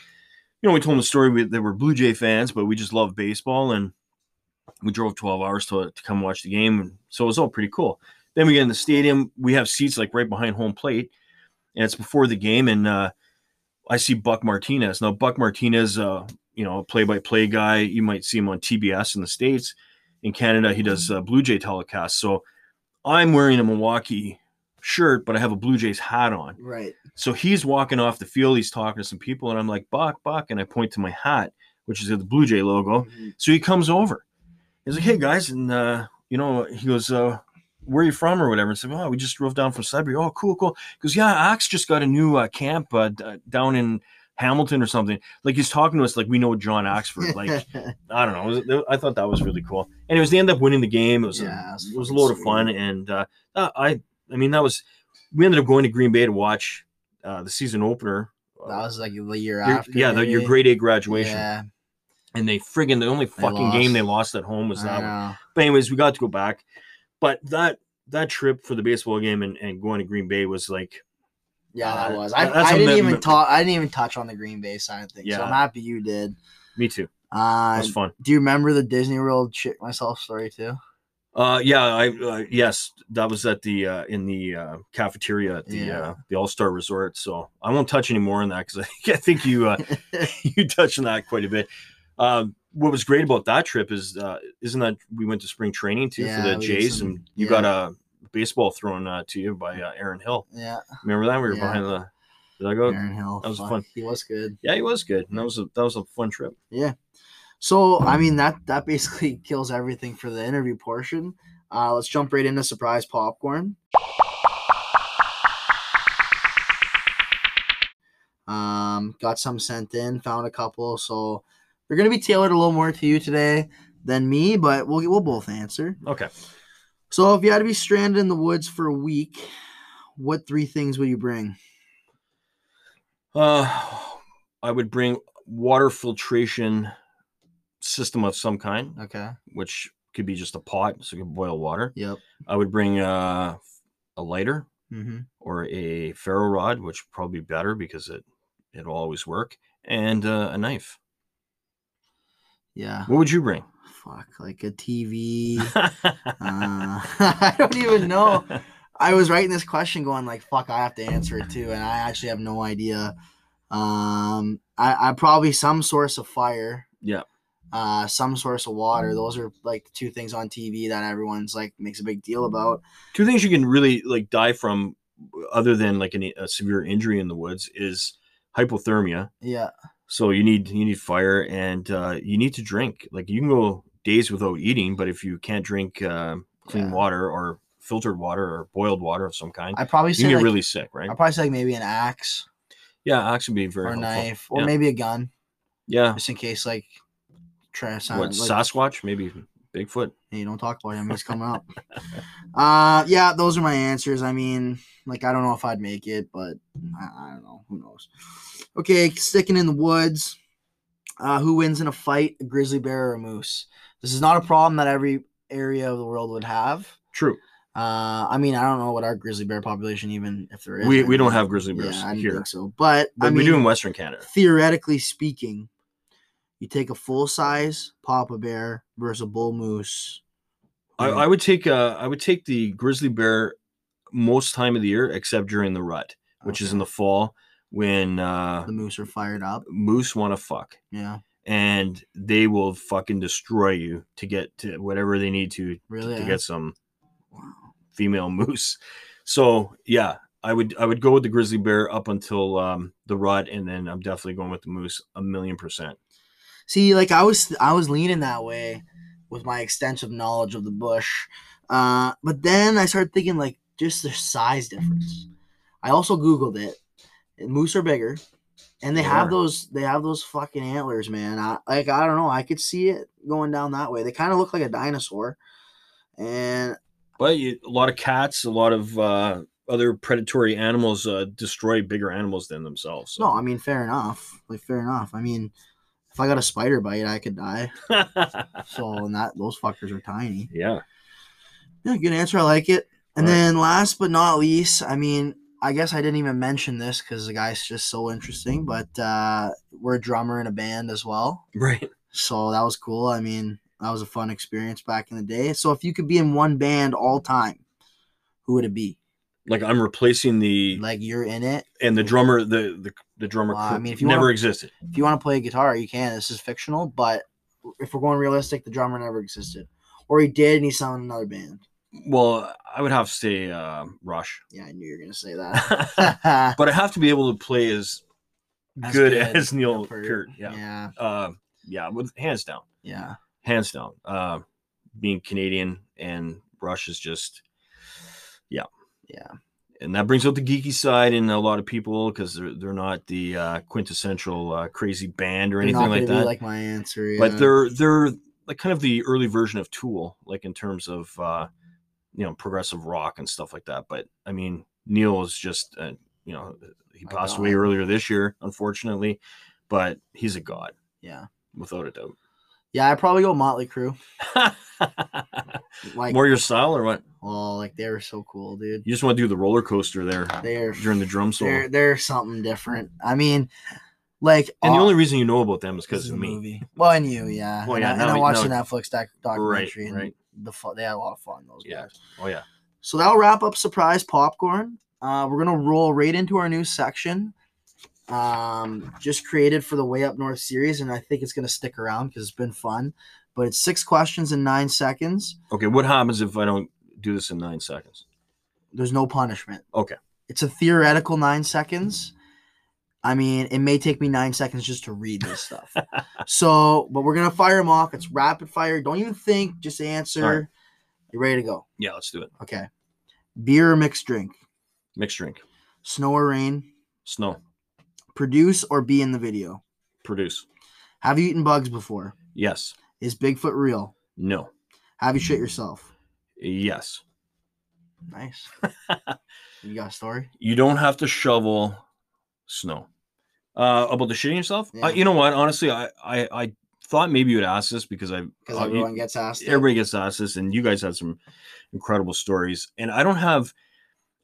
you know, we told him the story. We, they were Blue Jay fans, but we just love baseball, and we drove 12 hours to, to come watch the game, and so it was all pretty cool. Then we get in the stadium. We have seats like right behind home plate, and it's before the game, and uh, I see Buck Martinez. Now, Buck Martinez, uh, you know, a play-by-play guy. You might see him on TBS in the states. In Canada, he does uh, Blue Jay telecasts. So I'm wearing a Milwaukee shirt, but I have a Blue Jays hat on. Right. So he's walking off the field. He's talking to some people, and I'm like, Buck, Buck, and I point to my hat, which is the Blue Jay logo. Mhm. So he comes over. He's like, "Hey guys," and uh, you know, he goes, uh, "Where are you from?" or whatever. And said, "Oh, we just drove down from Sudbury." Oh, cool, cool. He goes, "Yeah, Axe just got a new uh, camp uh, d- down in Hamilton or something." Like he's talking to us like we know John Axford. Like I don't know. I thought that was really cool. Anyways, they end up winning the game. It was Yeah, a, it was a load of fun, and uh, uh, I I mean that was we ended up going to Green Bay to watch uh, the season opener. that was like the year Your- after. yeah, the, your grade A graduation, Yeah, and they friggin' the only fucking game they lost at home was I that one. But anyways, we got to go back. But that that trip for the baseball game and, and going to Green Bay was like Yeah, that Uh, was. I, that's I didn't even talk. I didn't even touch on the Green Bay side of things. So Yeah. I'm happy you did. me too. Uh, was fun. do you remember the Disney World shit myself story too? Uh, yeah, I uh, yes, that was at the uh, in the uh, cafeteria at the Yeah. uh, the All Star Resort. So I won't touch any more on that because I, I think you uh, you touched on that quite a bit. Um, what was great about that trip is uh, isn't that we went to spring training too Yeah, for the Jays some- and you yeah. got a baseball thrown uh, to you by uh, Aaron Hill. yeah, Remember that we were Yeah. behind the dugout. Aaron Hill. that was fuck, fun. He was good. Yeah, he was good. And that was a that was a fun trip. Yeah. So I mean that that basically kills everything for the interview portion. Uh, let's jump right into surprise popcorn. Um, got some sent in, found a couple, so they're gonna be tailored a little more to you today than me, but we'll we'll both answer. Okay. So if you had to be stranded in the woods for a week, what three things would you bring? Uh, I would bring water filtration system of some kind, Okay. which could be just a pot, so you can boil water. Yep. I would bring uh, a lighter Mm-hmm. or a ferro rod, which probably be better because it it'll always work, and uh, a knife. Yeah. What would you bring? Fuck, like a TV. Uh, I don't even know. I was writing this question going like, fuck, I have to answer it too, and I actually have no idea. Um, I, I probably some source of fire. Yeah. uh, some source of water. Those are like the two things on TV that everyone's like makes a big deal about. Two things you can really like die from, other than like an, a severe injury in the woods, is hypothermia. Yeah, So you need you need fire and uh, you need to drink. Like you can go days without eating, but if you can't drink uh, clean Yeah. water or filtered water or boiled water of some kind, I probably you get like, really sick, right? I'd probably say like maybe an axe Yeah, axe would be very or helpful. knife or yeah. maybe a gun, yeah. just in case like try to sound What like, Sasquatch? Maybe Bigfoot. Hey, don't talk about him. He's coming up. uh, yeah, those are my answers. I mean, like, I don't know if I'd make it, but I, I don't know. Who knows? Okay, sticking in the woods. Uh, who wins in a fight, a grizzly bear or a moose? This is not a problem that every area of the world would have. True. Uh, I mean, I don't know what our grizzly bear population, even if there is. We we don't have grizzly bears Yeah, I here, think so. But, but I mean, we do in Western Canada. theoretically speaking, you take a full size papa bear versus a bull moose. I, I would take uh I would take the grizzly bear most time of the year except during the rut, which is in the fall when uh the moose are fired up. moose want to fuck Yeah, and they will fucking destroy you to get to whatever they need to really. to get some Wow. female moose. So yeah, I would I would go with the grizzly bear up until um the rut, and then I'm definitely going with the moose a million percent. See, like I was, I was leaning that way with my extensive knowledge of the bush, uh, but then I started thinking like just the size difference. I also googled it. Moose are bigger, and they They have are. those. They have those fucking antlers, man. I, like I don't know. I could see it going down that way. They kind of look like a dinosaur, and But you, a lot of cats, a lot of uh, other predatory animals uh, destroy bigger animals than themselves. no, I mean fair enough. Like fair enough. I mean, if I got a spider bite, I could die. So and that those fuckers are tiny. yeah, Yeah, good answer. I like it. And Right. then last but not least, I mean, I guess I didn't even mention this because the guy's just so interesting, but uh, we're a drummer in a band as well. right. So that was cool. I mean, that was a fun experience back in the day. So if you could be in one band all time, who would it be? Like I'm replacing the Like you're in it. and the drummer, the the, the drummer Well, I mean, if you never wanna- existed. If you want to play guitar, you can. This is fictional, but if we're going realistic, the drummer never existed. Or he did and he in another band. Well, I would have to say uh, Rush, Yeah, I knew you were going to say that. but. I have to be able to play as As good, as Neil Peart. Peart. Yeah, Yeah. Uh, yeah, with hands down, Yeah. hands down. Uh, being Canadian and Rush is just Yeah. And that brings out the geeky side in a lot of people because they're they're not the uh, quintessential uh, crazy band or They're anything like that. like my answer. But they're they're like kind of the early version of Tool, like in terms of uh, you know progressive rock and stuff like that. But I mean, Neil is just uh, you know he passed away earlier this year, unfortunately, but he's a god yeah. without a doubt. Yeah, I'd probably go Motley Crue. Like, More your style or what? oh, like they were so cool, dude. You just want to do the roller coaster there They're during the drum solo. they're they're something different. I mean, like, And the uh, only reason you know about them is because of a me. movie. Well, and you, yeah. Well, and yeah, I, and now- I watched now- the Netflix doc- documentary, and right. the fu- they had a lot of fun. Those Yeah. guys. Oh yeah. So that'll wrap up surprise popcorn. Uh, we're gonna roll right into our new section. Um, just created for the Way Up North series, and I think it's gonna stick around because it's been fun. But it's six questions in nine seconds. Okay. What happens if I don't do this in nine seconds? There's no punishment. Okay. It's a theoretical nine seconds. I mean, it may take me nine seconds just to read this stuff. so, but we're gonna fire them off. It's rapid fire. Don't even think. Just answer. Right. You ready to go? Yeah, let's do it. Okay. Beer or mixed drink? Mixed drink. Snow or rain? Snow. Produce or be in the video? Produce. Have you eaten bugs before? Yes. Is Bigfoot real? No. Have you shit yourself? Yes. Nice. you got a story? You don't have to shovel snow. Uh, about the shitting yourself? Yeah. Uh, you know what? Honestly, I, I I thought maybe you would ask this because I Because uh, you- everyone gets asked. it. everybody gets asked this, and you guys had some incredible stories. And I don't have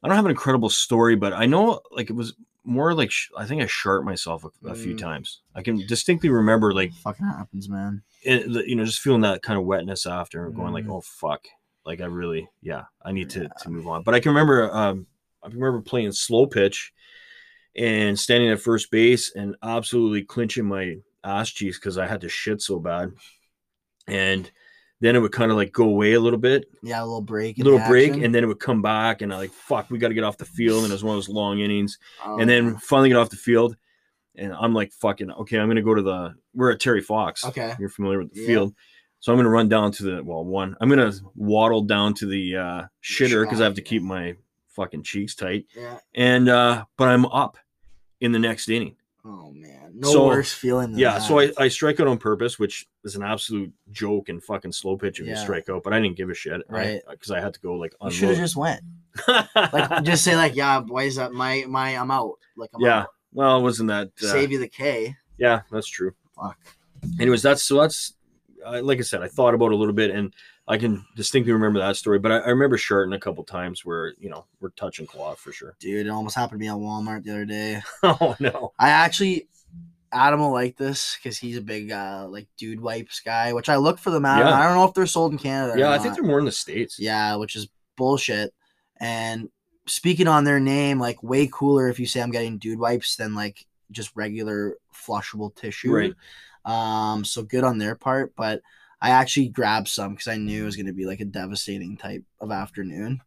I don't have an incredible story, but I know like it was more like sh- I think I sharped myself a, a few Mm. times. I can distinctly remember like Fucking happens, man. it, the- you know just feeling that kind of wetness after and going like Mm. oh fuck like i really yeah i need to, to move on but i can remember um i remember playing slow pitch and standing at first base and absolutely clinching my ass cheeks because i had to shit so bad and then it would kind of like go away a little bit, Yeah, a little break. a little break, action. and then it would come back, and I like fuck, we got to get off the field, and it was one of those long innings, Oh, and then finally get off the field, and I'm like fucking okay, I'm gonna go to the we're at Terry Fox. okay. You're familiar with the Yeah. field. So I'm gonna run down to the well, one. I'm gonna waddle down to the uh shitter because I have to keep my fucking cheeks tight. Yeah. And uh but I'm up in the next inning. Oh man, no So, worse feeling than Yeah, that. so I, I strike out on purpose, which is an absolute joke and fucking slow pitch if you Yeah. strike out, but I didn't give a shit. Right. Because I had to go like you should have just went. Like just say like, yeah, why is that my my I'm out. Like I'm yeah. out. Well, it wasn't that uh, Save you the K. Yeah, that's true. Fuck. Anyways, that's so that's uh, like I said, I thought about it a little bit, and I can distinctly remember that story. But I, I remember Sharton a couple times where you know we're touching cloth for sure. Dude, it almost happened to me at Walmart the other day. oh no, I actually Adam will like this because he's a big uh like dude wipes guy, which I look for them out. Yeah. I don't know if they're sold in Canada. yeah, I think they're more in the states. Yeah, which is bullshit. And speaking on their name, like way cooler if you say I'm getting dude wipes than like just regular flushable tissue. Right. Um, so good on their part, but I actually grabbed some because I knew it was gonna be like a devastating type of afternoon.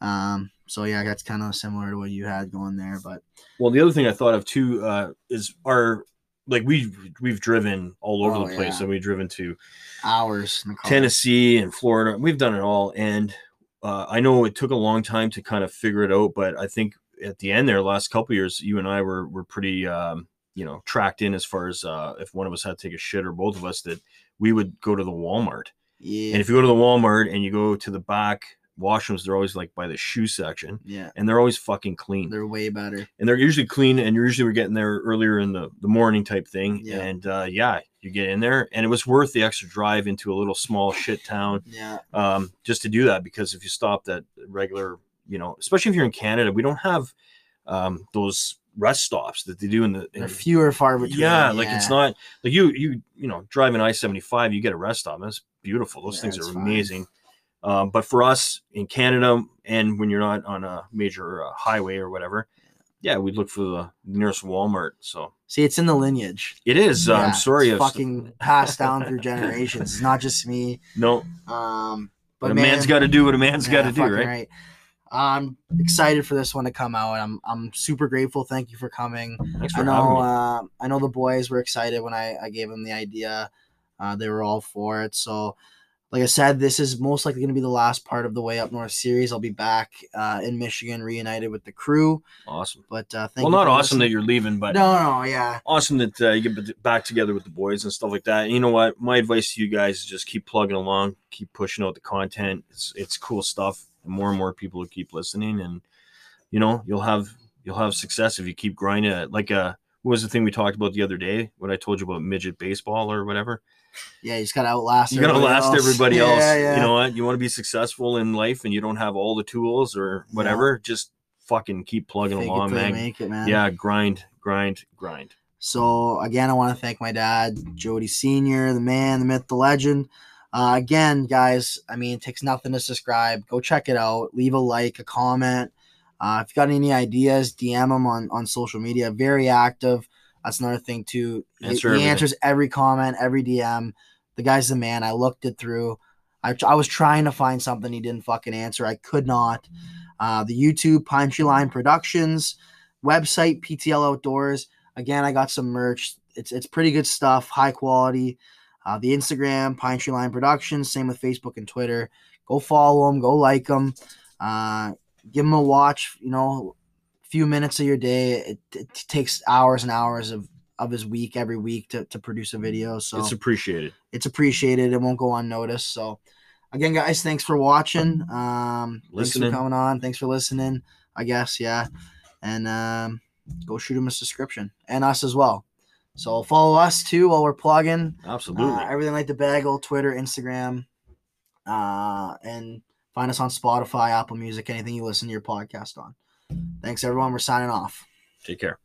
Um, so yeah, that's kind of similar to what you had going there, but Well, the other thing I thought of too uh, is our like we've we've driven all over Oh, the place. yeah. So we've driven to hours. Tennessee and Florida. We've done it all, and uh, I know it took a long time to kind of figure it out, but I think at the end there, last couple years, you and I were were pretty, um, you know, tracked in as far as uh, if one of us had to take a shit or both of us, that we would go to the Walmart. Yeah. And if you go to the Walmart and you go to the back washrooms, they're always like by the shoe section, yeah. and they're always fucking clean They're way better. and they're usually clean and usually we're getting there earlier in the, the morning type thing Yeah. and uh, yeah you get in there and it was worth the extra drive into a little small shit town Yeah. um, just to do that because if you stop at regular you know especially if you're in canada we don't have um, those rest stops that they do in the in, fewer far between. yeah like it's not like you you you know driving i-75 you get a rest stop that's beautiful those Yeah, things are fine. amazing um, but for us in canada and when you're not on a major uh, highway or whatever yeah we'd look for the nearest walmart so See, it's in the lineage. it is uh, i'm sorry It's fucking passed down through generations. It's not just me. no Um, but but a man, man's got to do what a man's yeah, got to do fucking right? I'm excited for this one to come out. I'm I'm super grateful. Thank you for coming. thanks I for having know uh, I know the boys were excited when I, I gave them the idea. Uh, they were all for it. So, like I said, this is most likely going to be the last part of the Way Up North series. I'll be back uh, in Michigan, reunited with the crew. awesome But uh, thank well not awesome that you're leaving but no, no, yeah, awesome that uh, you get back together with the boys and stuff like that. And you know what? My advice to you guys is just keep plugging along, keep pushing out the content. It's it's cool stuff. And more and more people will keep listening, and you know you'll have you'll have success if you keep grinding it. Like uh, what was the thing we talked about the other day? What I told you about midget baseball or whatever. yeah. You just gotta outlast. You gotta last else. everybody Yeah, else. yeah. You know what? You want to be successful in life, and you don't have all the tools or whatever. Just fucking keep plugging Fake along, man. it, man. Yeah, grind, grind, grind. So again, I want to thank my dad, Jody Senior, the man, the myth, the legend. Uh, again, guys, I mean, it takes nothing to subscribe. Go check it out. Leave a like, a comment. Uh, if you got any ideas, DM him on on social media. Very active. That's another thing too. He- Answer he everything. answers every comment, every DM. The guy's the man. I looked it through. I, I was trying to find something he didn't fucking answer. I could not. Uh, the YouTube Pine Tree Line Productions website PTL Outdoors. Again, I got some merch. It's it's pretty good stuff, high quality. Uh, the Instagram Pine Tree Line Productions. Same with Facebook and Twitter. Go follow them. Go like them. Uh, give them a watch. You know, a few minutes of your day. It, it takes hours and hours of of his week every week to, to produce a video. So It's appreciated. it's appreciated. It won't go unnoticed. So, again, guys, thanks for watching. Um, Listening. Thanks for coming on. Thanks for listening. I guess, yeah. And um, go shoot him a subscription and us as well. So follow us too while we're plugging. Absolutely. Uh, everything like the bagel, Twitter, Instagram, uh, and find us on Spotify, Apple Music, anything you listen to your podcast on. Thanks, everyone. We're signing off. Take care.